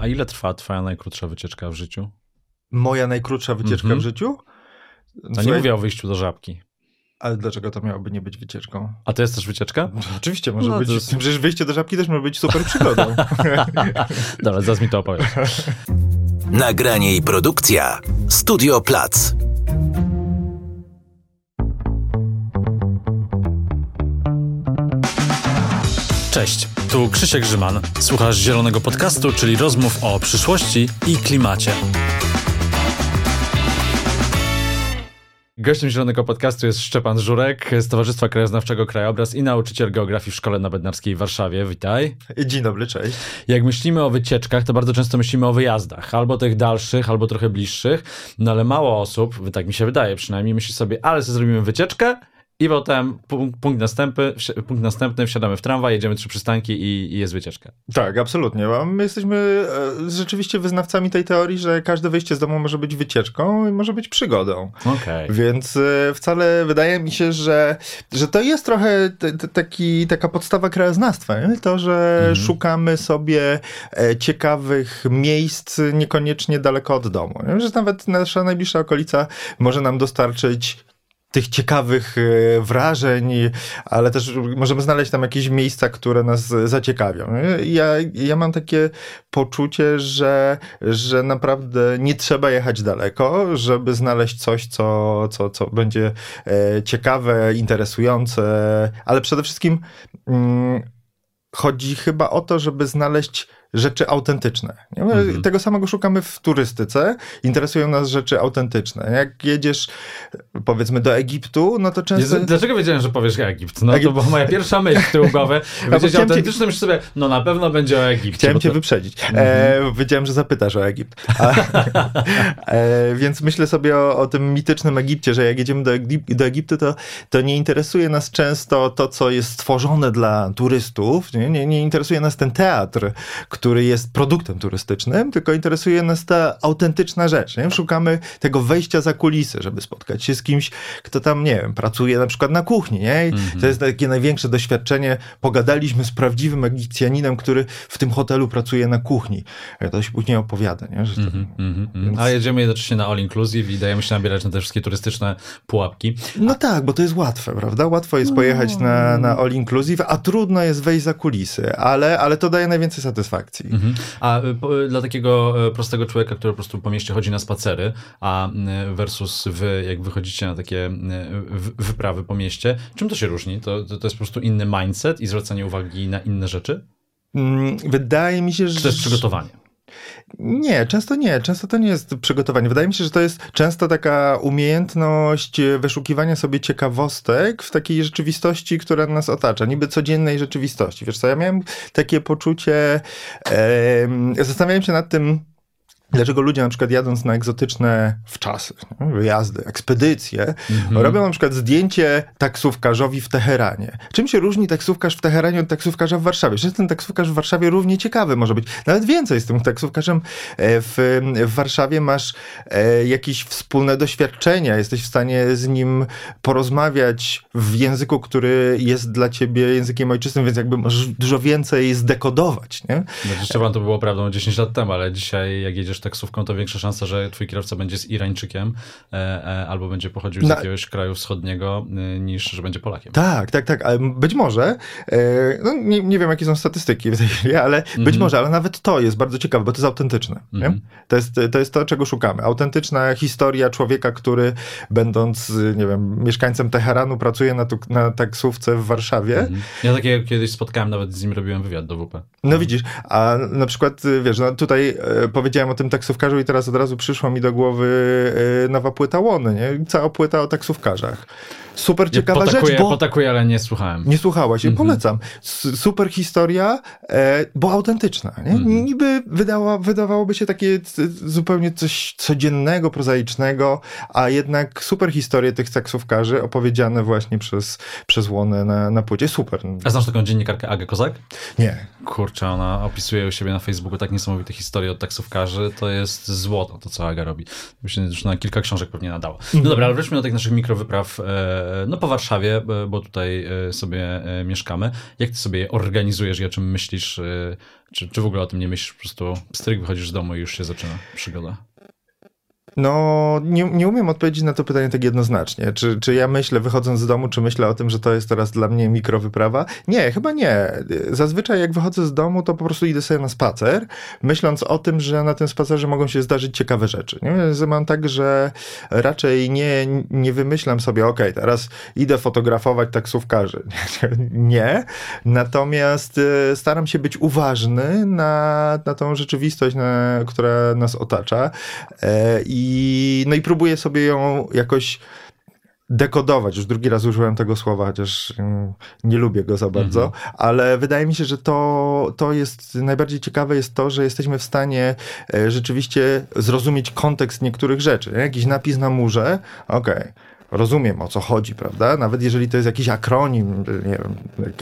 A ile trwa twoja najkrótsza wycieczka w życiu? Moja najkrótsza wycieczka Mhm. w życiu? A nie mówię o wyjściu do żabki. Ale dlaczego to miałoby nie być wycieczką? A to jest też wycieczka? No, oczywiście może No, być. jest- Przecież wyjście do żabki też może być super przygodą. Dobra, zaraz mi to opowiedz. Nagranie i produkcja Studio Plac. Cześć, tu Krzysiek Grzyman. Słuchasz Zielonego Podcastu, czyli rozmów o przyszłości i klimacie. Gościem Zielonego Podcastu jest Szczepan Żurek z Towarzystwa Krajoznawczego Krajobraz i nauczyciel geografii w Szkole na Bednarskiej w Warszawie. Witaj. Dzień dobry, cześć. Jak myślimy o wycieczkach, to bardzo często myślimy o wyjazdach, albo tych dalszych, albo trochę bliższych, no ale mało osób, tak mi się wydaje przynajmniej, myśli sobie, ale sobie zrobimy wycieczkę i potem punkt, następny, punkt następny, wsiadamy w tramwaj, jedziemy trzy przystanki i, i jest wycieczka. Tak, absolutnie. My jesteśmy e, rzeczywiście wyznawcami tej teorii, że każde wyjście z domu może być wycieczką i może być przygodą. Okej. Więc e, wcale wydaje mi się, że, że to jest trochę taki, taka podstawa krajoznawstwa. Nie? To, że szukamy sobie e, ciekawych miejsc niekoniecznie daleko od domu. Nie? Że nawet nasza najbliższa okolica może nam dostarczyć tych ciekawych e, wrażeń, ale też możemy znaleźć tam jakieś miejsca, które nas zaciekawią. Ja, ja mam takie poczucie, że, że naprawdę nie trzeba jechać daleko, żeby znaleźć coś, co, co, co będzie e, ciekawe, interesujące, ale przede wszystkim mm, chodzi chyba o to, żeby znaleźć rzeczy autentyczne. Mhm. Tego samego szukamy w turystyce. Interesują nas rzeczy autentyczne. Jak jedziesz powiedzmy do Egiptu, no to często... Jezu, Dlaczego wiedziałem, że powiesz Egipt? No to Egipt. była moja pierwsza myśl w tył głowy. cię- autentycznym, myślę sobie, no na pewno będzie o Egipcie. Chciałem cię to- wyprzedzić. E, wiedziałem, że zapytasz o Egipt. A, e, więc myślę sobie o, o tym mitycznym Egipcie, że jak jedziemy do, Egip do Egiptu, to, to nie interesuje nas często to, co jest stworzone dla turystów. Nie, nie, nie interesuje nas ten teatr, który jest produktem turystycznym, tylko interesuje nas ta autentyczna rzecz. Nie? Szukamy tego wejścia za kulisy, żeby spotkać się z kimś, kto tam, nie wiem, pracuje na przykład na kuchni. Nie? I To jest takie największe doświadczenie. Pogadaliśmy z prawdziwym Egipcjaninem, który w tym hotelu pracuje na kuchni. To się później opowiada. Nie? Że to, Mhm, mhm. A jedziemy jednocześnie na all inclusive i dajemy się nabierać na te wszystkie turystyczne pułapki. No tak, bo to jest łatwe, prawda? Łatwo jest pojechać na, na all inclusive, a trudno jest wejść za kulisy, ale, ale to daje najwięcej satysfakcji. Mhm. A y, po, dla takiego y, prostego człowieka, który po prostu po mieście chodzi na spacery, a y, versus wy, jak wychodzicie na takie y, wyprawy po mieście, czym to się różni? To, to, to jest po prostu inny mindset i zwracanie uwagi na inne rzeczy? Mm, Wydaje mi się, że... Czy to jest przygotowanie? Nie, często nie. Często to nie jest przygotowanie. Wydaje mi się, że to jest często taka umiejętność wyszukiwania sobie ciekawostek w takiej rzeczywistości, która nas otacza, niby codziennej rzeczywistości. Wiesz co, ja miałem takie poczucie, em, zastanawiałem się nad tym, Dlaczego ludzie na przykład jadąc na egzotyczne wczasy, nie, wyjazdy, ekspedycje, robią na przykład zdjęcie taksówkarzowi w Teheranie. Czym się różni taksówkarz w Teheranie od taksówkarza w Warszawie? Że ten taksówkarz w Warszawie równie ciekawy może być. Nawet więcej z tym taksówkarzem e, w, w Warszawie masz e, jakieś wspólne doświadczenia, jesteś w stanie z nim porozmawiać w języku, który jest dla ciebie językiem ojczystym, więc jakby możesz dużo więcej zdekodować, nie? Znaczy, Szczepan, to było prawdą 10 lat temu, ale dzisiaj jak jedziesz taksówką, to większa szansa, że twój kierowca będzie z Irańczykiem e, e, albo będzie pochodził z Na- jakiegoś kraju wschodniego, y, niż że będzie Polakiem. Tak, tak, tak, ale być może, e, no nie, nie wiem jakie są statystyki w tej chwili, ale być może, ale nawet to jest bardzo ciekawe, bo to jest autentyczne. Mhm. Nie? To, jest, to jest to, czego szukamy. Autentyczna historia człowieka, który będąc, nie wiem, mieszkańcem Teheranu, pracuje na, tu, na taksówce w Warszawie. Mhm. Ja takiego kiedyś spotkałem, nawet z nim robiłem wywiad do WP. No widzisz, a na przykład, wiesz, no tutaj powiedziałem o tym taksówkarzu i teraz od razu przyszło mi do głowy e, nowa płyta Łony, nie? Cała płyta o taksówkarzach. Super ciekawa ja potakuję, rzecz, bo... potakuję, ale nie słuchałem. Nie słuchałaś, mm polecam. S- super historia, e, bo autentyczna. Nie? Mhm. Niby wydała, wydawałoby się takie zupełnie coś codziennego, prozaicznego, a jednak super historie tych taksówkarzy opowiedziane właśnie przez, przez Łonę na, na płycie. Super. A znasz taką dziennikarkę Agę Kozak? Nie. Kurczę, ona opisuje u siebie na Facebooku tak niesamowite historie od taksówkarzy, to jest złoto to, co Aga robi. Myślę, że już na kilka książek pewnie nadało. No dobra, ale wróćmy do tych naszych mikrowypraw, e, no po Warszawie, e, bo tutaj e, sobie mieszkamy. Jak ty sobie je organizujesz i o czym myślisz? Czy, czy w ogóle o tym nie myślisz? Po prostu stryk wychodzisz z domu i już się zaczyna przygoda. No, nie, nie umiem odpowiedzieć na to pytanie tak jednoznacznie. Czy, czy ja myślę, wychodząc z domu, czy myślę o tym, że to jest teraz dla mnie mikrowyprawa? Nie, chyba nie. Zazwyczaj jak wychodzę z domu, to po prostu idę sobie na spacer, myśląc o tym, że na tym spacerze mogą się zdarzyć ciekawe rzeczy. Nie? Mam tak, że raczej nie, nie wymyślam sobie, ok, teraz idę fotografować taksówkarzy. nie. Natomiast y, staram się być uważny na, na tą rzeczywistość, na, która nas otacza. E, I i, no i próbuję sobie ją jakoś dekodować. Już drugi raz użyłem tego słowa, chociaż mm, nie lubię go za bardzo, mhm. ale wydaje mi się, że to, to jest najbardziej ciekawe jest to, że jesteśmy w stanie e, rzeczywiście zrozumieć kontekst niektórych rzeczy. Jakiś napis na murze, okej. Okay rozumiem o co chodzi, prawda? Nawet jeżeli to jest jakiś akronim, nie wiem,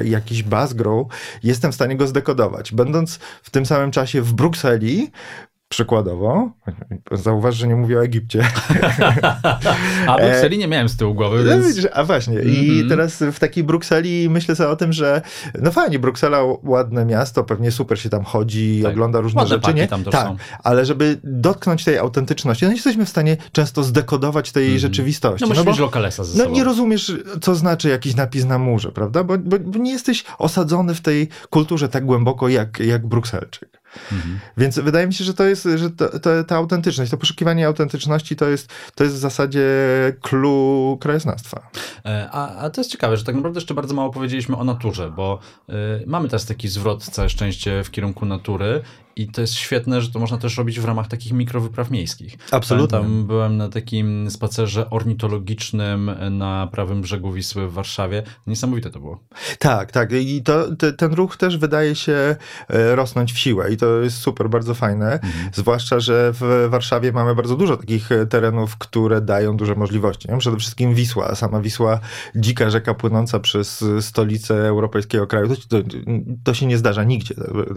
jakiś buzzgrow, jestem w stanie go zdekodować. Będąc w tym samym czasie w Brukseli, Przykładowo, zauważ, że nie mówię o Egipcie. a Brukseli nie miałem z tyłu głowy. No więc... A właśnie, mm -hmm. i mhm. teraz w takiej Brukseli myślę sobie o tym, że no fajnie, Bruksela ładne miasto, pewnie super się tam chodzi, tak. ogląda różne ładne rzeczy, nie? Tam tak, są. ale żeby dotknąć tej autentyczności, no nie jesteśmy w stanie często zdekodować tej mm -hmm. rzeczywistości. No, musisz no, lokalesa ze No nie rozumiesz, co znaczy jakiś napis na murze, prawda? Bo, bo, bo nie jesteś osadzony w tej kulturze tak głęboko jak, jak Brukselczyk. Mhm. Więc wydaje mi się, że to jest, że to, to, ta autentyczność, to poszukiwanie autentyczności to jest, to jest w zasadzie clue krajoznawstwa. E, a, a to jest ciekawe, że tak naprawdę jeszcze bardzo mało powiedzieliśmy o naturze, bo y, mamy teraz taki zwrot, całe szczęście, w kierunku natury i to jest świetne, że to można też robić w ramach takich mikrowypraw miejskich. Absolutnie. Tam byłem na takim spacerze ornitologicznym na prawym brzegu Wisły w Warszawie. Niesamowite to było. Tak, tak. I to, te, ten ruch też wydaje się e, rosnąć w siłę i to jest super, bardzo fajne. Mhm. Zwłaszcza, że w Warszawie mamy bardzo dużo takich e, terenów, które dają duże możliwości. Przede wszystkim Wisła, sama Wisła, dzika rzeka płynąca przez stolicę europejskiego kraju. To, to, to się nie zdarza nigdzie,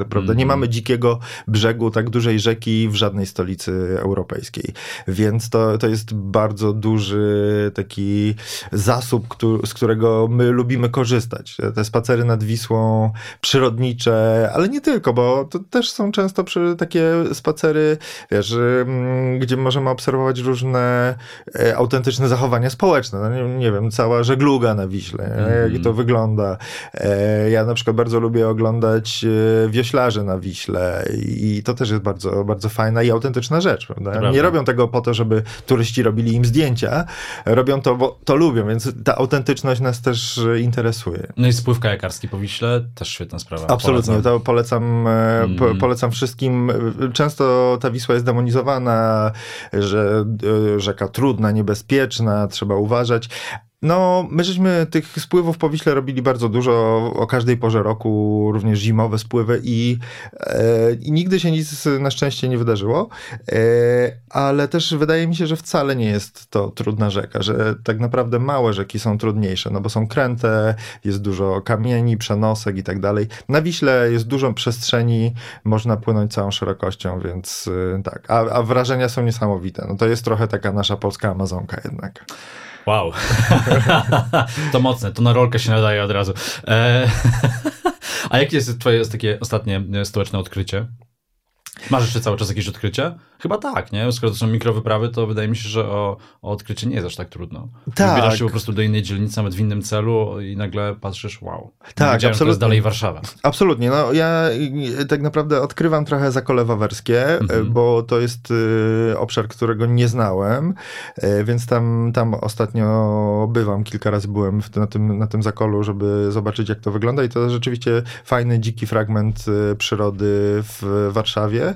prawda? Nie mhm. mamy dzikiego brzegu tak dużej rzeki w żadnej stolicy europejskiej. Więc to, to jest bardzo duży taki zasób, który, z którego my lubimy korzystać. Te spacery nad Wisłą, przyrodnicze, ale nie tylko, bo to też są często przy, takie spacery, wiesz, mm, gdzie możemy obserwować różne e, autentyczne zachowania społeczne. No, nie, nie, wiem, cała żegluga na Wiśle, mm. jak to wygląda. E, ja na przykład bardzo lubię oglądać e, wioślarzy na Wiśle i to też jest bardzo, bardzo fajna i autentyczna rzecz. Nie robią tego po to, żeby turyści robili im zdjęcia, robią to, bo to lubią, więc ta autentyczność nas też interesuje. No i spływ kajakarski po Wiśle, też świetna sprawa. Absolutnie, polecam. to polecam, mm. polecam wszystkim. Często ta Wisła jest demonizowana, że e, rzeka trudna, niebezpieczna, trzeba uważać, no, my żeśmy tych spływów po Wiśle robili bardzo dużo, o każdej porze roku, również zimowe spływy i, e, i nigdy się nic na szczęście nie wydarzyło, e, ale też wydaje mi się, że wcale nie jest to trudna rzeka, że tak naprawdę małe rzeki są trudniejsze, no bo są kręte, jest dużo kamieni, przenosek i tak dalej. Na Wiśle jest dużo przestrzeni, można płynąć całą szerokością, więc e, tak, a, a wrażenia są niesamowite. No to jest trochę taka nasza polska Amazonka jednak. Wow. to mocne, to na rolkę się nadaje od razu. E, a jakie jest twoje takie ostatnie stołeczne odkrycie? Masz jeszcze cały czas jakieś odkrycie? Chyba tak, nie? Skoro to są mikrowyprawy, to wydaje mi się, że o, o odkrycie nie jest aż tak trudno. Tak. Wybierasz się po prostu do innej dzielnicy, nawet w innym celu i nagle patrzysz, wow. Tak, absolutnie. To jest dalej Warszawa. Absolutnie. No ja tak naprawdę odkrywam trochę Zakole Wawerskie, mhm. bo to jest y, obszar, którego nie znałem, y, więc tam, tam ostatnio bywam, kilka razy byłem na, tym, na tym Zakolu, żeby zobaczyć jak to wygląda i to rzeczywiście fajny, dziki fragment y, przyrody w Warszawie,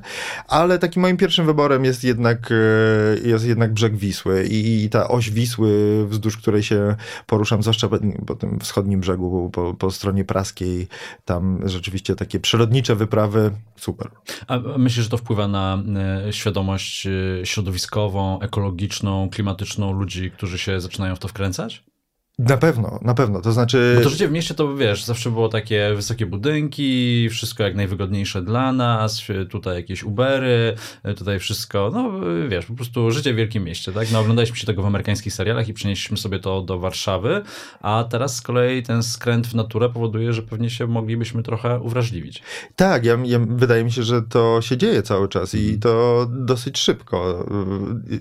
ale takim moim pierwszym wyborem jest jednak, e, jest jednak brzeg Wisły i, i ta oś Wisły, wzdłuż której się poruszam, zwłaszcza po tym wschodnim brzegu, po, po stronie praskiej, tam rzeczywiście takie przyrodnicze wyprawy, super. A myślisz, że to wpływa na e, świadomość e, środowiskową, ekologiczną, klimatyczną ludzi, którzy się zaczynają w to wkręcać? Na pewno, na pewno. To znaczy. Bo to życie w mieście to wiesz, zawsze było takie wysokie budynki, wszystko jak najwygodniejsze dla nas, tutaj jakieś Ubery, tutaj wszystko, no wiesz, po prostu życie w wielkim mieście, tak? No oglądaliśmy się tego w amerykańskich serialach i przenieśliśmy sobie to do Warszawy, a teraz z kolei ten skręt w naturę powoduje, że pewnie się moglibyśmy trochę uwrażliwić. Tak, ja, ja, wydaje mi się, że to się dzieje cały czas i mhm. to dosyć szybko.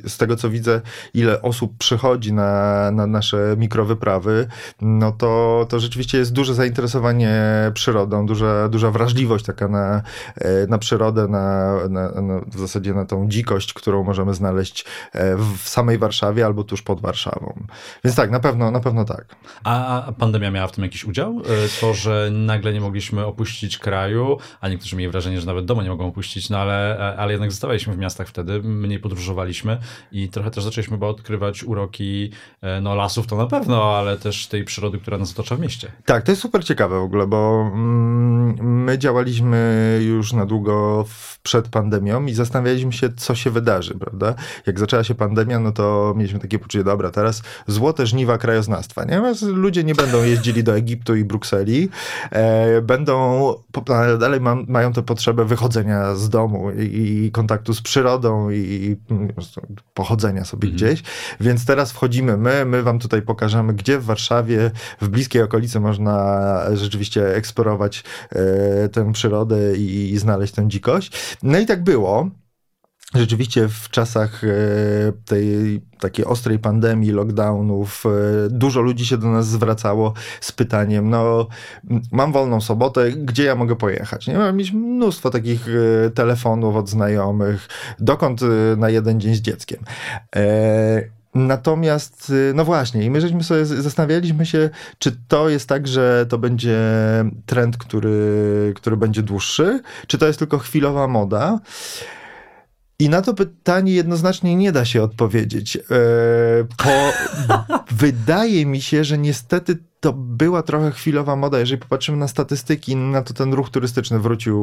Z tego co widzę, ile osób przychodzi na, na nasze mikrowyprawy, no to, to rzeczywiście jest duże zainteresowanie przyrodą, duża, duża wrażliwość taka na, e, na przyrodę, na, na, na w zasadzie na tą dzikość, którą możemy znaleźć e, w samej Warszawie albo tuż pod Warszawą. Więc tak, na pewno, na pewno tak. A pandemia miała w tym jakiś udział? E, to, że nagle nie mogliśmy opuścić kraju, a niektórzy mieli wrażenie, że nawet domu nie mogą opuścić, no ale, ale jednak zostawaliśmy w miastach wtedy, mniej podróżowaliśmy i trochę też zaczęliśmy chyba odkrywać uroki no lasów to na pewno, ale też tej przyrody, która nas otacza w mieście. Tak, to jest super ciekawe w ogóle, bo mm, my działaliśmy już na długo przed pandemią i zastanawialiśmy się, co się wydarzy, prawda? Jak zaczęła się pandemia, no to mieliśmy takie poczucie, dobra, teraz złote żniwa krajoznawstwa, nie? Ludzie nie będą jeździli do Egiptu i Brukseli, e, będą, dalej ma, mają tę potrzebę wychodzenia z domu i, i kontaktu z przyrodą i, i pochodzenia sobie mhm. gdzieś, więc teraz wchodzimy my, my wam tutaj pokażemy, gdzie w Warszawie, w bliskiej okolicy można rzeczywiście eksplorować e, tę przyrodę i, znaleźć tę dzikość. No i tak było. Rzeczywiście w czasach e, tej takiej ostrej pandemii, lockdownów, e, dużo ludzi się do nas zwracało z pytaniem, no mam wolną sobotę, gdzie ja mogę pojechać? Nie? Mam mieć mnóstwo takich telefonów od znajomych, dokąd na jeden dzień z dzieckiem. Natomiast, y, no właśnie, i my żeśmy sobie zastanawialiśmy się, czy to jest tak, że to będzie trend, który, który będzie dłuższy, czy to jest tylko chwilowa moda. I na to pytanie jednoznacznie nie da się odpowiedzieć. E, po, wydaje mi się, że niestety to była trochę chwilowa moda. Jeżeli popatrzymy na statystyki, na to ten ruch turystyczny wrócił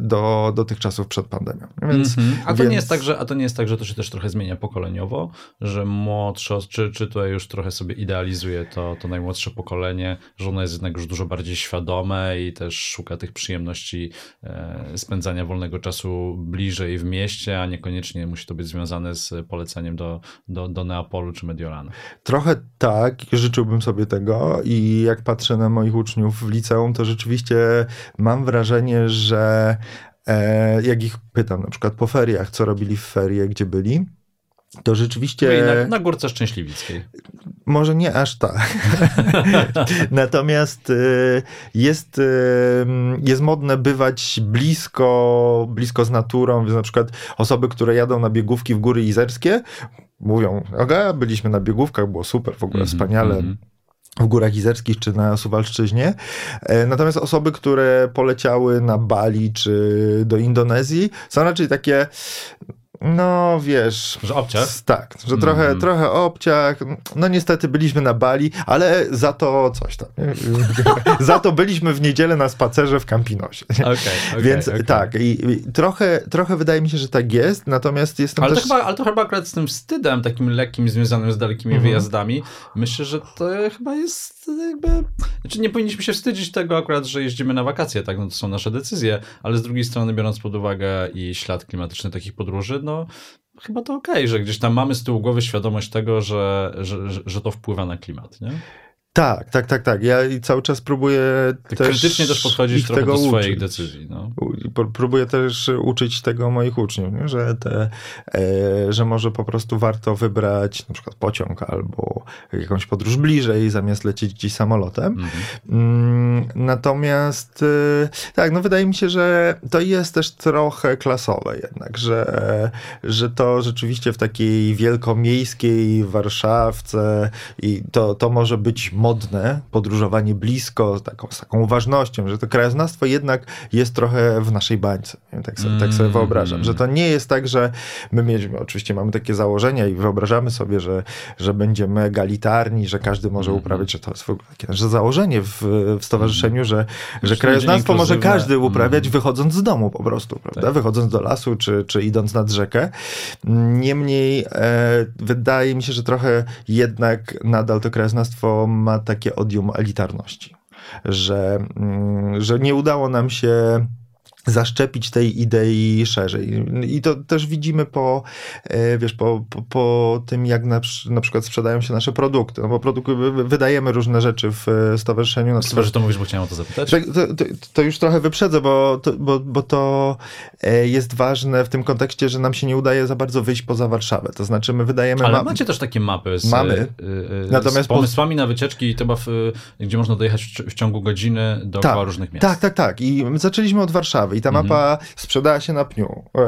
do, do tych czasów przed pandemią. Więc, mm -hmm. a, to więc... nie jest tak, że, a to nie jest tak, że to się też trochę zmienia pokoleniowo, że młodsze, czy, czy to już trochę sobie idealizuje to, to najmłodsze pokolenie, że ono jest jednak już dużo bardziej świadome i też szuka tych przyjemności e, spędzania wolnego czasu bliżej w mieście, a niekoniecznie musi to być związane z poleceniem do, do, do Neapolu czy Mediolanu. Trochę tak, życzyłbym sobie tego i jak patrzę na moich uczniów w liceum, to rzeczywiście mam wrażenie, że e, jak ich pytam na przykład po feriach, co robili w ferie, gdzie byli, to rzeczywiście. Na, na górce szczęśliwickiej. Może nie aż tak. Natomiast y, jest, y, jest modne bywać blisko, blisko z naturą, więc na przykład osoby, które jadą na biegówki w góry izerskie, mówią, ok, byliśmy na biegówkach, było super, w ogóle mm -hmm, wspaniale. Mm -hmm w Górach Izerskich czy na Suwalszczyźnie. E, natomiast osoby, które poleciały na Bali czy do Indonezji są raczej takie no wiesz. Że obciach? Tak, że mm. trochę, trochę obciach. No niestety byliśmy na Bali, ale za to coś tam. za to byliśmy w niedzielę na spacerze w Campinosie. Okay, okay, Więc okay. tak, i, i, trochę, trochę wydaje mi się, że tak jest, natomiast jestem ale też... To chyba, ale to chyba akurat z tym wstydem takim lekkim związanym z dalekimi mm wyjazdami, myślę, że to chyba jest jakby... Znaczy nie powinniśmy się wstydzić tego akurat, że jeździmy na wakacje, tak, no to są nasze decyzje, ale z drugiej strony biorąc pod uwagę i ślad klimatyczny takich podróży, no chyba to okej, okay, że gdzieś tam mamy z tyłu głowy świadomość tego, że, że, że, to wpływa na klimat, nie? Tak, tak, tak, tak. Ja cały czas próbuję tak też krytycznie też podchodzić trochę tego do swoich uczyć. decyzji. No. Próbuję też uczyć tego moich uczniów, nie? Że, te, e, że może po prostu warto wybrać na przykład pociąg albo jakąś podróż bliżej, zamiast lecieć gdzieś samolotem. Mhm. Mm, natomiast e, tak, no wydaje mi się, że to jest też trochę klasowe jednak, że, że to rzeczywiście w takiej wielkomiejskiej Warszawce i to, to może być modne, podróżowanie blisko, taką, z taką uważnością, że to krajoznawstwo jednak jest trochę w naszej bańce. Tak sobie, tak sobie Mm. wyobrażam, że to nie jest tak, że my mieliśmy, oczywiście mamy takie założenia i wyobrażamy sobie, że, że będziemy egalitarni, że każdy może Mhm. uprawiać, że to jest w ogóle takie nasze założenie w, w stowarzyszeniu, że, że Że krajoznawstwo może każdy uprawiać Mhm. wychodząc z domu po prostu, prawda? Tak. Wychodząc do lasu czy, czy idąc nad rzekę. Niemniej e, wydaje mi się, że trochę jednak nadal to krajoznawstwo ma takie odium elitarności, że, mm, że nie udało nam się zaszczepić tej idei szerzej. I to też widzimy po, e, wiesz, po, po, po tym, jak na, na przykład sprzedają się nasze produkty. No bo produkty, wy- wydajemy różne rzeczy w e, stowarzyszeniu. Na Super, że to mówisz, bo chciałem o to zapytać. to, to, to, to już trochę wyprzedzę, bo to, bo, bo to e, jest ważne w tym kontekście, że nam się nie udaje za bardzo wyjść poza Warszawę. To znaczy, my wydajemy. Ale ma- macie też takie mapy z, Mamy. Natomiast z pomysłami na wycieczki, to chyba w, gdzie można dojechać w, w ciągu godziny dookoła tak, różnych miast. Tak, tak, tak. I my zaczęliśmy od Warszawy i ta mapa Mhm. sprzedała się na pniu. E,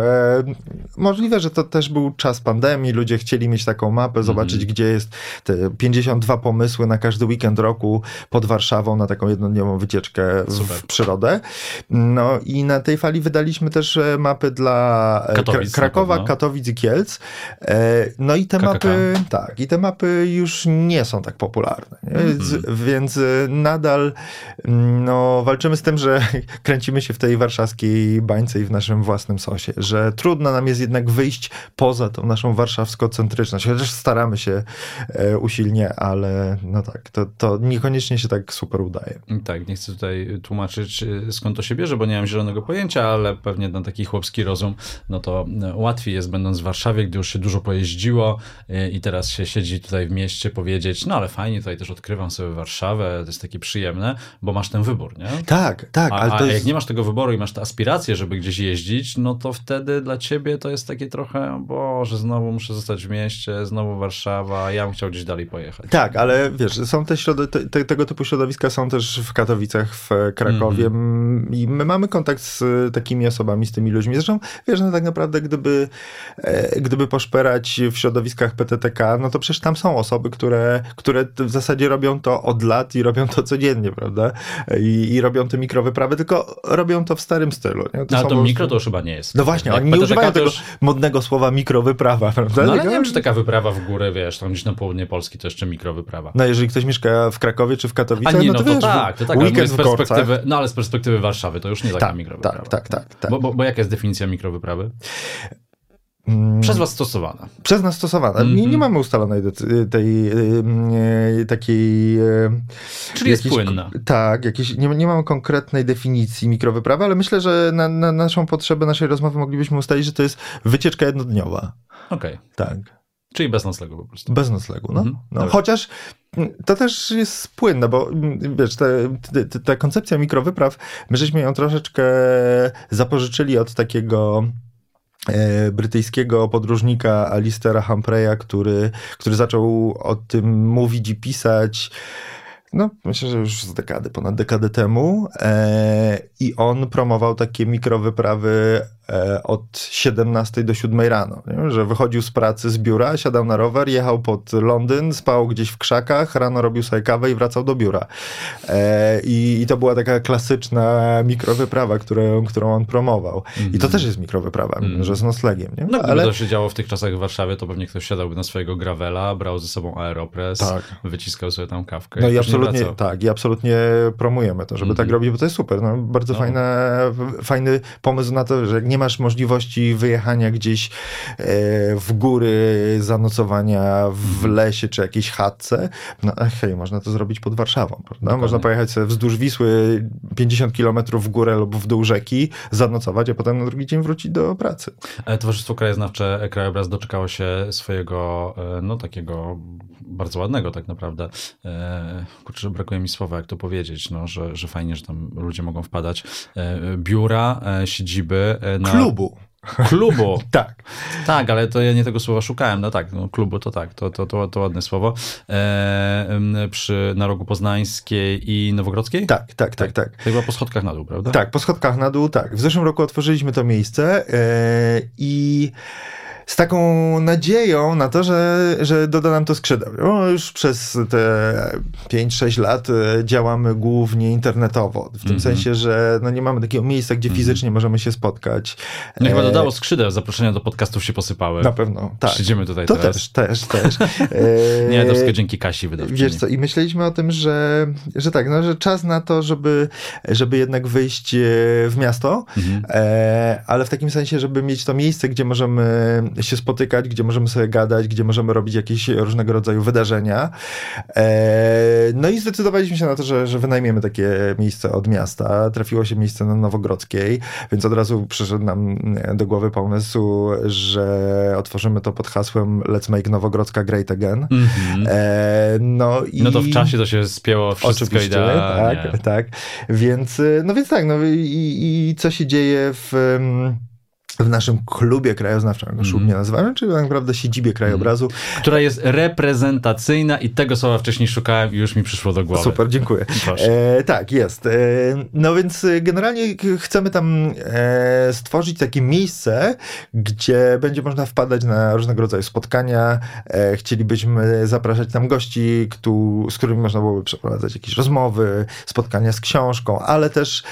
możliwe, że to też był czas pandemii, ludzie chcieli mieć taką mapę, zobaczyć, Mhm. gdzie jest te 52 pomysły na każdy weekend roku pod Warszawą na taką jednodniową wycieczkę w, Super. w przyrodę. No i na tej fali wydaliśmy też e, mapy dla e, Katowic Kra- Krakowa. Katowic i Kielc. E, no i te KKK. mapy, tak, i te mapy już nie są tak popularne. Mhm. Z- Więc nadal mm, no, walczymy z tym, że kręcimy się w tej warszawskiej bańce i w naszym własnym sosie, że trudno nam jest jednak wyjść poza tą naszą warszawsko-centryczność, chociaż staramy się e, usilnie, ale no tak, to, to niekoniecznie się tak super udaje. Tak, nie chcę tutaj tłumaczyć y, skąd to się bierze, bo nie mam zielonego pojęcia, ale pewnie na taki chłopski rozum, no to y, łatwiej jest będąc w Warszawie, gdy już się dużo pojeździło i teraz się siedzi tutaj w mieście powiedzieć, no ale fajnie, tutaj też odkrywam sobie Warszawę, to jest takie przyjemne, bo masz ten wybór, nie? Tak, tak, A, ale a to jak nie masz tego wyboru i masz aspiracje, żeby gdzieś jeździć, no to wtedy dla ciebie to jest takie trochę, boże, znowu muszę zostać w mieście, znowu Warszawa, ja bym chciał gdzieś dalej pojechać. Tak, ale wiesz, są te, środo- te, te tego typu środowiska są też w Katowicach, w Krakowie Mhm. i my mamy kontakt z e, takimi osobami, z tymi ludźmi. Zresztą, wiesz, no tak naprawdę gdyby, e, gdyby poszperać w środowiskach PTTK, no to przecież tam są osoby, które, które w zasadzie robią to od lat i robią to codziennie, prawda? I, i robią te mikrowyprawy, tylko robią to w starym stylu. Nie? No, są ale to mikro to już chyba nie jest. No właśnie, oni nie używają to tego już- modnego słowa mikrowyprawa, prawda? No ale nie wiem, czy taka wyprawa w górę, wiesz, tam gdzieś na południe Polski to jeszcze mikrowyprawa. No jeżeli ktoś mieszka w Krakowie czy w A Katowicach, nie, no no to to wiesz, tak, to tak, weekend z w perspektywy, no ale z perspektywy Warszawy to już nie taka Tak, mikrowyprawa. tak, tak, tak, tak. Bo, bo, bo jaka jest definicja mikrowyprawy? Mm, Przez was stosowana. Przez nas stosowana. Nie, Mhm. nie mamy ustalonej tej y, y, takiej. y, Czyli jest jakiejś- płynna. Tak, jakieś, nie, nie mamy konkretnej definicji mikrowyprawy, ale myślę, że na, na naszą potrzebę naszej rozmowy moglibyśmy ustalić, że to jest wycieczka jednodniowa. Okej, Tak. czyli bez noclegu po prostu. Bez noclegu, no. Mhm, no dobra. chociaż mm, to też jest płynne, bo mm, wiesz, te, te, ta koncepcja mikrowypraw, my żeśmy ją troszeczkę zapożyczyli od takiego e, brytyjskiego podróżnika Alistera Humphreya, który, który zaczął o tym mówić i pisać no, myślę, że już z dekady, ponad dekadę temu. E, I on promował takie mikrowyprawy e, od 17 do 7 rano. Nie? Że wychodził z pracy z biura, siadał na rower, jechał pod Londyn, spał gdzieś w krzakach, rano robił sobie kawę i wracał do biura. E, i, I to była taka klasyczna mikrowyprawa, którą, którą on promował. I to też jest mikrowyprawa, Mhm. że z noclegiem. Nie? No, gdyby to się działo w tych czasach w Warszawie, to pewnie ktoś siadałby na swojego gravela, brał ze sobą aeropress, Tak. wyciskał sobie tam kawkę No i później absolutnie, tak, i absolutnie promujemy to, żeby Mhm. tak robić, bo to jest super. No, bardzo No. fajne, fajny pomysł na to, że nie masz możliwości wyjechania gdzieś e, w góry, zanocowania w Mhm. lesie czy jakiejś chatce, no a hej, można to zrobić pod Warszawą, prawda? Można pojechać sobie wzdłuż Wisły 50 kilometrów w górę lub w dół rzeki, zanocować, a potem na drugi dzień wrócić do pracy. E, Towarzystwo Krajoznawcze Krajobraz doczekało się swojego, e, no takiego bardzo ładnego tak naprawdę, e, kurczę, brakuje mi słowa, jak to powiedzieć, no, że, że fajnie, że tam ludzie mogą wpadać, e, biura, e, siedziby. e, Na... Klubu. Klubu. Tak. Tak, ale to ja nie tego słowa szukałem. No tak, no, klubu to tak, to, to, to, to ładne słowo. E, przy, na rogu Poznańskiej i Nowogrodzkiej? Tak, tak, tak, tak. To chyba po schodkach na dół, prawda? Tak, po schodkach na dół, tak. W zeszłym roku otworzyliśmy to miejsce e, i z taką nadzieją na to, że, że doda nam to skrzydeł. No, już przez te 5-6 lat e, działamy głównie internetowo, w tym Mhm. sensie, że no nie mamy takiego miejsca, gdzie fizycznie możemy się spotkać. No chyba E, dodało skrzydeł, zaproszenia do podcastów się posypały. Na pewno, tak. Przyjdziemy tutaj To teraz. też, też, też. E, Nie, to wszystko dzięki Kasi wydawczyni. Wiesz co, i myśleliśmy o tym, że, że tak, no, że czas na to, żeby, żeby jednak wyjść w miasto, Mhm. e, ale w takim sensie, żeby mieć to miejsce, gdzie możemy się spotykać, gdzie możemy sobie gadać, gdzie możemy robić jakieś różnego rodzaju wydarzenia. E, no i zdecydowaliśmy się na to, że, że wynajmiemy takie miejsce od miasta. Trafiło się miejsce na Nowogrodzkiej, więc od razu przyszedł nam do głowy pomysł, że otworzymy to pod hasłem Let's Make Nowogrodzka Great Again. Mhm. E, no, i... No to w czasie to się spięło wszystko Oczywiście, idealnie. tak, tak. Więc, y, no więc tak, no i, i co się dzieje w, w naszym klubie krajoznawczym, jak go Mhm. szumnie nazywamy, czyli tak naprawdę siedzibie krajobrazu. Która jest reprezentacyjna i tego słowa wcześniej szukałem i już mi przyszło do głowy. Super, dziękuję. E, tak, jest. E, no więc y, generalnie chcemy tam e, stworzyć takie miejsce, gdzie będzie można wpadać na różnego rodzaju spotkania. E, chcielibyśmy zapraszać tam gości, któ, z którymi można byłoby przeprowadzać jakieś rozmowy, spotkania z książką, ale też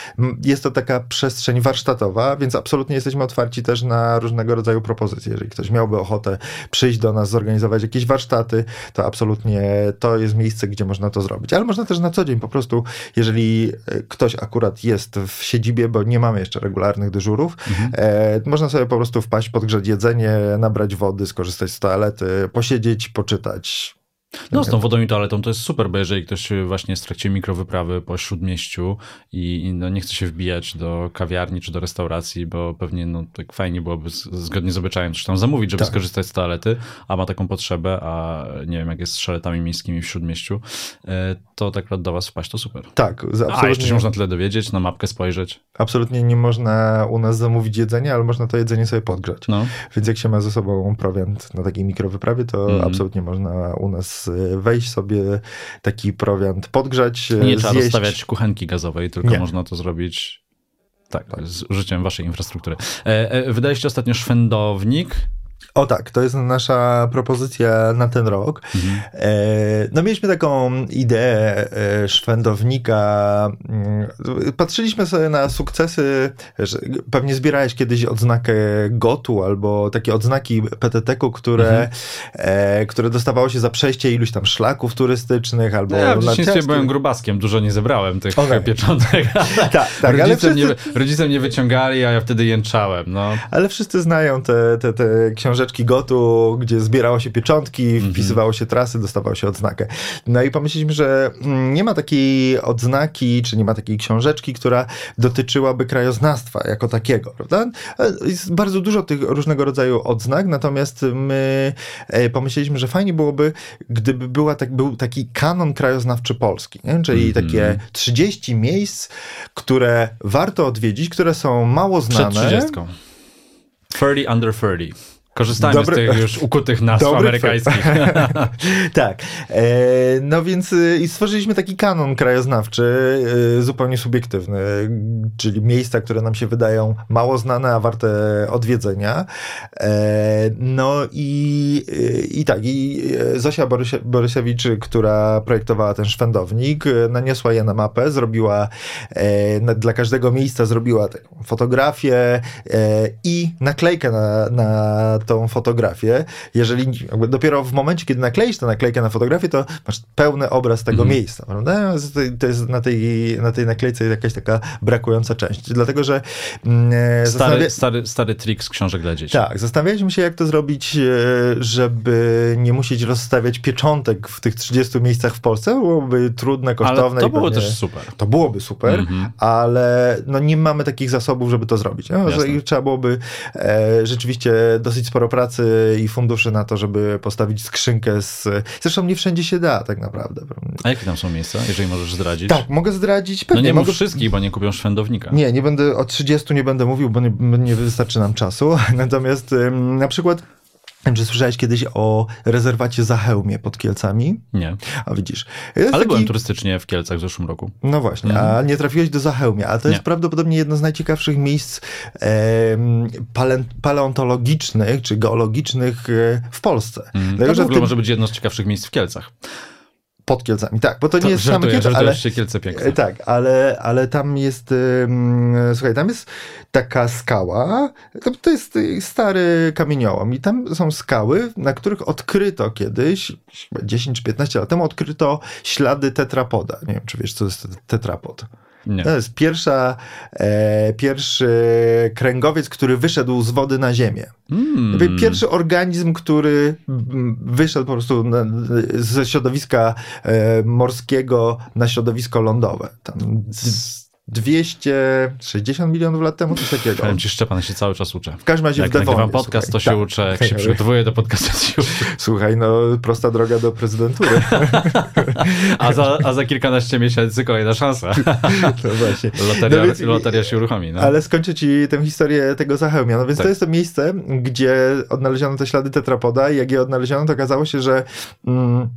jest to taka przestrzeń warsztatowa, więc absolutnie jesteśmy otwarci też na różnego rodzaju propozycje. Jeżeli ktoś miałby ochotę przyjść do nas, zorganizować jakieś warsztaty, to absolutnie to jest miejsce, gdzie można to zrobić. Ale można też na co dzień po prostu, jeżeli e, ktoś akurat jest w siedzibie, bo nie mamy jeszcze regularnych dyżurów, e, można sobie po prostu wpaść, podgrzać jedzenie, nabrać wody, skorzystać z toalety, posiedzieć, poczytać. No z tą wodą i toaletą to jest super, bo jeżeli ktoś właśnie jest w trakcie mikrowyprawy po śródmieściu i, no nie chce się wbijać do kawiarni czy do restauracji, bo pewnie no, tak fajnie byłoby z, zgodnie z obyczajem coś tam zamówić, żeby Tak. skorzystać z toalety, a ma taką potrzebę, a nie wiem jak jest z szaletami miejskimi w śródmieściu, e, to tak do was wpaść to super. Tak, z- A jeszcze absolutnie, się można tyle dowiedzieć, na mapkę spojrzeć. absolutnie nie można u nas zamówić jedzenia, ale można to jedzenie sobie podgrzać. No. Więc jak się ma ze sobą prowiant na takiej mikrowyprawie, to Mhm. absolutnie można u nas y, wejść sobie, taki prowiant podgrzać, nie y, trzeba zjeść. rozstawiać kuchenki gazowej, tylko Nie. można to zrobić tak, z użyciem waszej infrastruktury. E, e, wydaliście ostatnio szwendownik. O tak, to jest nasza propozycja na ten rok. Mhm. E, no mieliśmy taką ideę e, szwendownika. Mm, Patrzyliśmy sobie na sukcesy, pewnie zbierałeś kiedyś odznakę GOTU albo takie odznaki PTT-ku, które, Mhm. e, które dostawało się za przejście iluś tam szlaków turystycznych albo ja w dzieciństwie byłem grubaskiem, dużo nie zebrałem tych Okej. pieczątek. Tak, tak, ale rodzice, wszyscy, mnie wyciągali, a ja wtedy jęczałem. No. ale wszyscy znają te, te, te książeczki GOTU, gdzie zbierało się pieczątki, Mhm. wpisywało się trasy, dostawało się odznakę. No i pomyśleliśmy, że mm, nie ma takiej odznaki, czy nie ma takiej książeczki, która dotyczyłaby krajoznawstwa jako takiego, prawda? Jest bardzo dużo tych różnego rodzaju odznak, natomiast my e, pomyśleliśmy, że fajnie byłoby, gdyby była tak, był taki kanon krajoznawczy Polski, nie? czyli Mhm. takie 30 miejsc, które warto odwiedzić, które są mało Przed znane. 30. 30 under 30. Korzystajmy Dobry- z tych już ukutych nazw amerykańskich. tak. E, no więc y, i stworzyliśmy taki kanon krajoznawczy, y, zupełnie subiektywny, czyli miejsca, które nam się wydają mało znane, a warte odwiedzenia. E, no i, y, i tak, i y, Zosia Borysie, Borysiewicz, która projektowała ten szwendownik, naniosła je na mapę, zrobiła e, dla każdego miejsca zrobiła fotografię e, i naklejkę na, na tą fotografię. Jeżeli dopiero w momencie, kiedy nakleisz tę naklejkę na fotografię, to masz pełny obraz tego Mhm. miejsca, prawda? To jest na tej, na tej naklejce jakaś taka brakująca część. Dlatego, że mm, e, zastanawia- Stary, stary, stary trik z książek dla dzieci. tak, zastanawialiśmy się, jak to zrobić, e, żeby nie musieć rozstawiać pieczątek w tych 30 miejscach w Polsce. Byłoby trudne, kosztowne. Ale to i było pewnie- też super. To byłoby super, Mhm. ale no nie mamy takich zasobów, żeby to zrobić. No, trzeba byłoby e, rzeczywiście dosyć sporo pracy i funduszy na to, żeby postawić skrzynkę z... Zresztą nie wszędzie się da tak naprawdę. A jakie tam są miejsca, jeżeli możesz zdradzić? Tak, mogę zdradzić. No Pewnie nie mogę... wszystkich, bo nie kupią szwendownika. Nie, nie będę, o 30 nie będę mówił, bo nie, nie wystarczy nam czasu. Natomiast na przykład Czy słyszałeś kiedyś o rezerwacie Zachełmie pod Kielcami? Nie. A widzisz. Ale taki... byłem turystycznie w Kielcach w zeszłym roku. No właśnie, mhm. a nie trafiłeś do Zachełmia, a to jest nie. prawdopodobnie jedno z najciekawszych miejsc e, pale, paleontologicznych czy geologicznych e, w Polsce. Mhm. Dlatego, to w ogóle może być jedno z ciekawszych miejsc w Kielcach pod Kielcami, tak, bo to, to nie jest żartuję, same Kielce, ale... Kielce piękne. Tak, ale, ale tam jest, um, słuchaj, tam jest taka skała, to jest stary kamieniołom i tam są skały, na których odkryto kiedyś, 10 czy 15 lat temu, odkryto ślady tetrapoda. Nie wiem, czy wiesz, co jest tetrapod. Nie. To jest pierwsza, e, pierwszy kręgowiec, który wyszedł z wody na ziemię. Mm. Pierwszy organizm, który wyszedł po prostu na, ze środowiska e, morskiego na środowisko lądowe. Tam, 260 milionów lat temu, coś takiego. Powiem ci Szczepan, się cały czas uczę. W każdym razie jak w Devonie. Jak podcast, słuchaj. to się tak. uczę, jak się przygotowuję do podcastu, to się uczę. Słuchaj, no prosta droga do prezydentury. a, za, a za kilkanaście miesięcy kolejna szansa. no właśnie. Loteria, no więc, loteria się uruchomi. No. Ale skończę ci tę historię tego Zachełmia. No więc tak. to jest to miejsce, gdzie odnaleziono te ślady tetrapoda i jak je odnaleziono, to okazało się, że... Mm,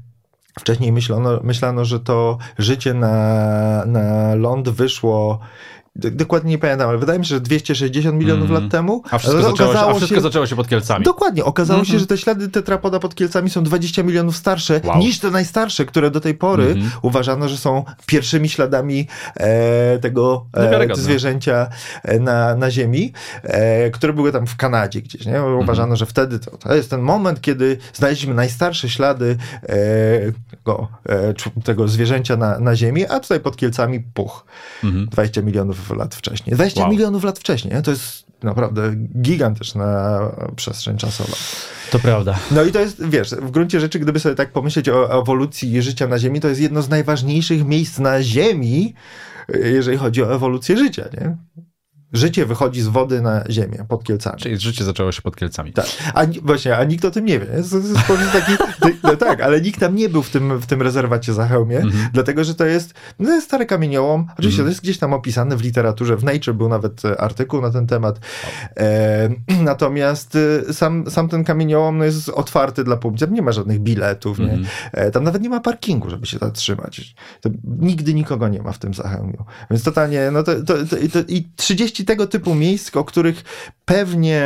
Wcześniej myślano, myślano, że to życie na, na ląd wyszło Dokładnie nie pamiętam, ale wydaje mi się, że 260 milionów mm. lat temu. A wszystko, zaczęło się, a wszystko się, zaczęło się pod Kielcami. Dokładnie. Okazało mm -hmm. się, mhm. że te ślady tetrapoda pod Kielcami są 20 milionów starsze wow. niż te najstarsze, które do tej pory mm -hmm. uważano, że są pierwszymi śladami e, tego e, zwierzęcia e, na, na Ziemi, e, które były tam w Kanadzie gdzieś. Nie? Mhm. Uważano, mm -hmm. że wtedy to, to jest ten moment, kiedy znaleźliśmy najstarsze ślady e, tego, e, tego zwierzęcia na, na Ziemi, a tutaj pod Kielcami puch. 20 mhm. Milionów lat wcześniej. 20 wow. milionów lat wcześniej. To jest naprawdę gigantyczna przestrzeń czasowa. To prawda. No i to jest, wiesz, w gruncie rzeczy, gdyby sobie tak pomyśleć o ewolucji życia na Ziemi, to jest jedno z najważniejszych miejsc na Ziemi, jeżeli chodzi o ewolucję życia, nie? Życie wychodzi z wody na ziemię pod Kielcami. Czyli życie zaczęło się pod Kielcami. Tak. A właśnie, a nikt o tym nie wie. Jest, jest taki, no tak, ale nikt tam nie był w tym, w tym rezerwacie Zachełmie, mm -hmm. dlatego, że to jest, no stary kamieniołom. Oczywiście mm -hmm. to jest gdzieś tam opisane w literaturze, w Nature był nawet e, artykuł na ten temat. E, natomiast e, sam, sam ten kamieniołom no, jest otwarty dla publiczności. Nie ma żadnych biletów. Mm -hmm. E, tam nawet nie ma parkingu, żeby się zatrzymać. To nigdy nikogo nie ma w tym Zachełmiu. Więc totalnie, no to, to, to, to i 30 tego typu miejsc, o których pewnie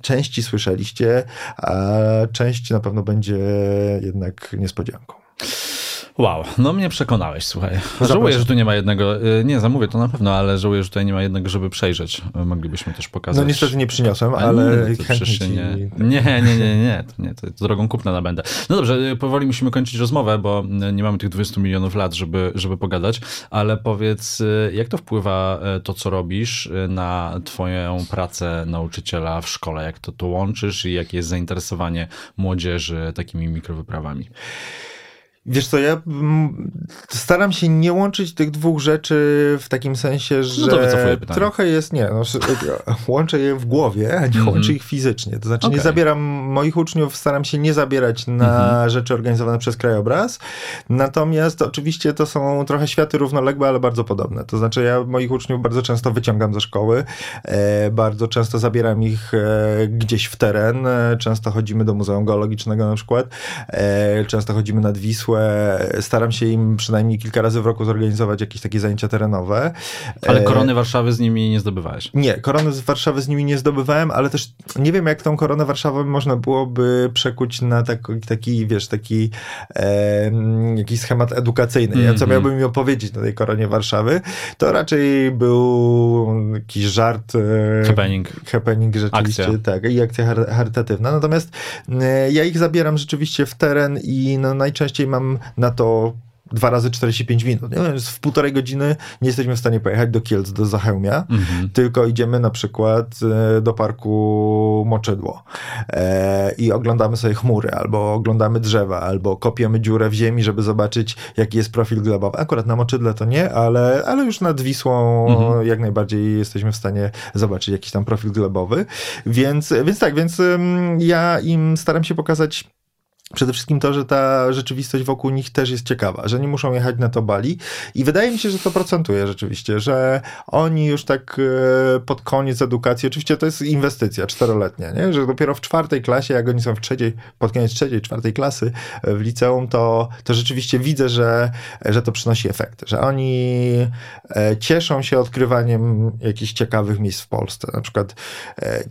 części słyszeliście, a część na pewno będzie jednak niespodzianką. Wow, no mnie przekonałeś, słuchaj. Zapraszam. Żałuję, że tu nie ma jednego, y, nie zamówię to na pewno, ale żałuję, że tutaj nie ma jednego, żeby przejrzeć. Moglibyśmy też pokazać. No niestety nie przyniosłem, ale nie, chętnie nie, nie, nie, nie, nie, nie, to, nie, to, drogą kupna nabędę. No dobrze, y, powoli musimy kończyć rozmowę, bo y, nie mamy tych 20 milionów lat, żeby, żeby pogadać, ale powiedz, jak to wpływa to, co robisz na twoją pracę nauczyciela w szkole? Jak to, to łączysz i jakie jest zainteresowanie młodzieży takimi mikrowyprawami? Wiesz co, ja staram się nie łączyć tych dwóch rzeczy w takim sensie, no że no trochę jest, nie, no, łączę je w głowie, a nie mm -hmm. łączę ich fizycznie. To znaczy okay. nie zabieram moich uczniów, staram się nie zabierać na mm -hmm. rzeczy organizowane przez krajobraz, natomiast oczywiście to są trochę światy równoległe, ale bardzo podobne. To znaczy ja moich uczniów bardzo często wyciągam ze szkoły, e, bardzo często zabieram ich e, gdzieś w teren, e, często chodzimy do Muzeum Geologicznego na przykład, e, często chodzimy nad Wisłę, staram się im przynajmniej kilka razy w roku zorganizować jakieś takie zajęcia terenowe. Ale e, korony Warszawy z nimi nie zdobywałeś? Nie, korony z Warszawy z nimi nie zdobywałem, ale też nie wiem, jak tą koronę Warszawy można byłoby przekuć na taki, taki wiesz, taki e, jakiś schemat edukacyjny. Ja co mhm. miałbym mi opowiedzieć na tej koronie Warszawy, to raczej był jakiś żart. E, happening. Happening rzeczywiście, akcja. tak, i akcja charytatywna. Natomiast e, ja ich zabieram rzeczywiście w teren i no, najczęściej mam na to dwa razy 45 minut. Nie? Więc w półtorej godziny nie jesteśmy w stanie pojechać do Kielc, do Zachełmia, mhm. tylko idziemy na przykład e, do parku Moczydło e, i oglądamy sobie chmury, albo oglądamy drzewa, albo kopiemy dziurę w ziemi, żeby zobaczyć, jaki jest profil glebowy. Akurat na Moczydle to nie, ale, ale już nad Wisłą mhm. jak najbardziej jesteśmy w stanie zobaczyć jakiś tam profil glebowy. Więc, więc tak, więc ja im staram się pokazać Przede wszystkim to, że ta rzeczywistość wokół nich też jest ciekawa, że nie muszą jechać na to Bali. I wydaje mi się, że to procentuje rzeczywiście, że oni już tak e, pod koniec edukacji, oczywiście to jest inwestycja czteroletnia, nie? że dopiero w czwartej klasie, jak oni są w trzeciej, pod koniec trzeciej, czwartej klasy e, w liceum, to, to rzeczywiście widzę, że, że to przynosi efekty, że oni e, cieszą się odkrywaniem jakichś ciekawych miejsc w Polsce. Na przykład,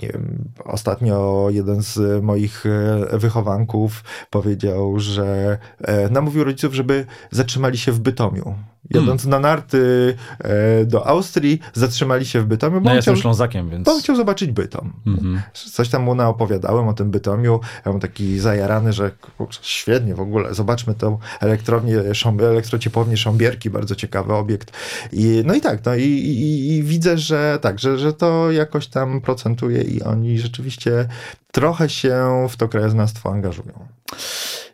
nie wiem, ostatnio jeden z moich wychowanków powiedział, że e, namówił rodziców, żeby zatrzymali się w Bytomiu. Jadąc hmm. na narty e, do Austrii, zatrzymali się w Bytomiu. Bo no ja jestem Ślązakiem, więc... Bo on chciał zobaczyć Bytom. Mm-hmm. Coś tam mu naopowiadałem o tym Bytomiu. Ja mam taki zajarany, że kurczę, świetnie w ogóle, zobaczmy tą elektrownię, elektrociepłownię Sząbierki, bardzo ciekawy obiekt. I, no i tak, no i, i, i widzę, że tak, że, że to jakoś tam procentuje i oni rzeczywiście trochę się w to krajoznawstwo angażują.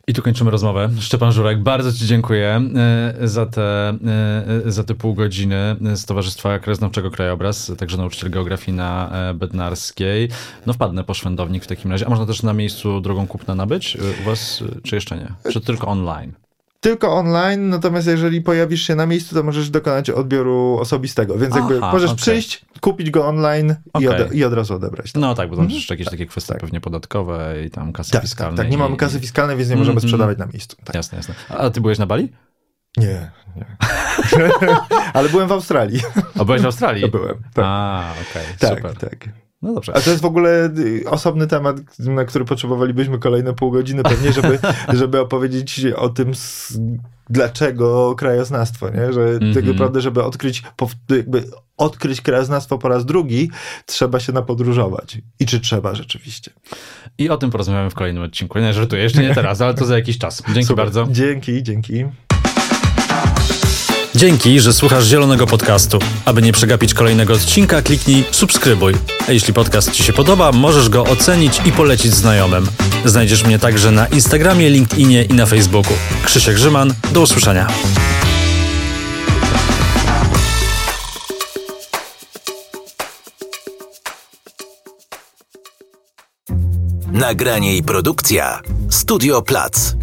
I tu kończymy rozmowę. Szczepan Żurek, bardzo Ci dziękuję e, za te, e, za te pół godziny z Towarzystwa Krajoznawczego Krajobraz, także nauczyciel geografii na e, Bednarskiej. No wpadnę po szwendownik w takim razie. A można też na miejscu drogą kupna nabyć u Was, czy jeszcze nie? Czy tylko online? Tylko online, natomiast jeżeli pojawisz się na miejscu, to możesz dokonać odbioru osobistego, więc Aha, jakby możesz okay. przyjść, kupić go online okay. i, od, i, od, razu odebrać. Tak. No tak, bo tam mhm. jeszcze jakieś takie kwestie tak. pewnie podatkowe i tam kasy tak, fiskalne. Tak, tak, nie mamy kasy fiskalnej, więc nie możemy mm, sprzedawać na miejscu. Tak. Jasne, jasne. A ty byłeś na Bali? Nie, nie. Ale byłem w Australii. A byłeś w Australii? Byłem, tak. A, okej, okay, tak, super. tak. No dobrze. A to jest w ogóle y, osobny temat, na który potrzebowalibyśmy kolejne pół godziny pewnie, żeby, żeby opowiedzieć o tym, dlaczego krajoznawstwo, nie? Że mm -hmm. tak naprawdę, żeby odkryć, jakby odkryć krajoznawstwo po raz drugi, trzeba się napodróżować. I czy trzeba rzeczywiście. I o tym porozmawiamy w kolejnym odcinku. Nie żartuję, jeszcze nie teraz, ale to za jakiś czas. Dzięki Super. bardzo. Dzięki, dzięki. Dzięki, że słuchasz Zielonego Podcastu. Aby nie przegapić kolejnego odcinka, kliknij subskrybuj. A jeśli podcast Ci się podoba, możesz go ocenić i polecić znajomym. Znajdziesz mnie także na Instagramie, LinkedInie i na Facebooku. Krzysiek Grzyman, do usłyszenia. Nagranie i produkcja Studio Plac.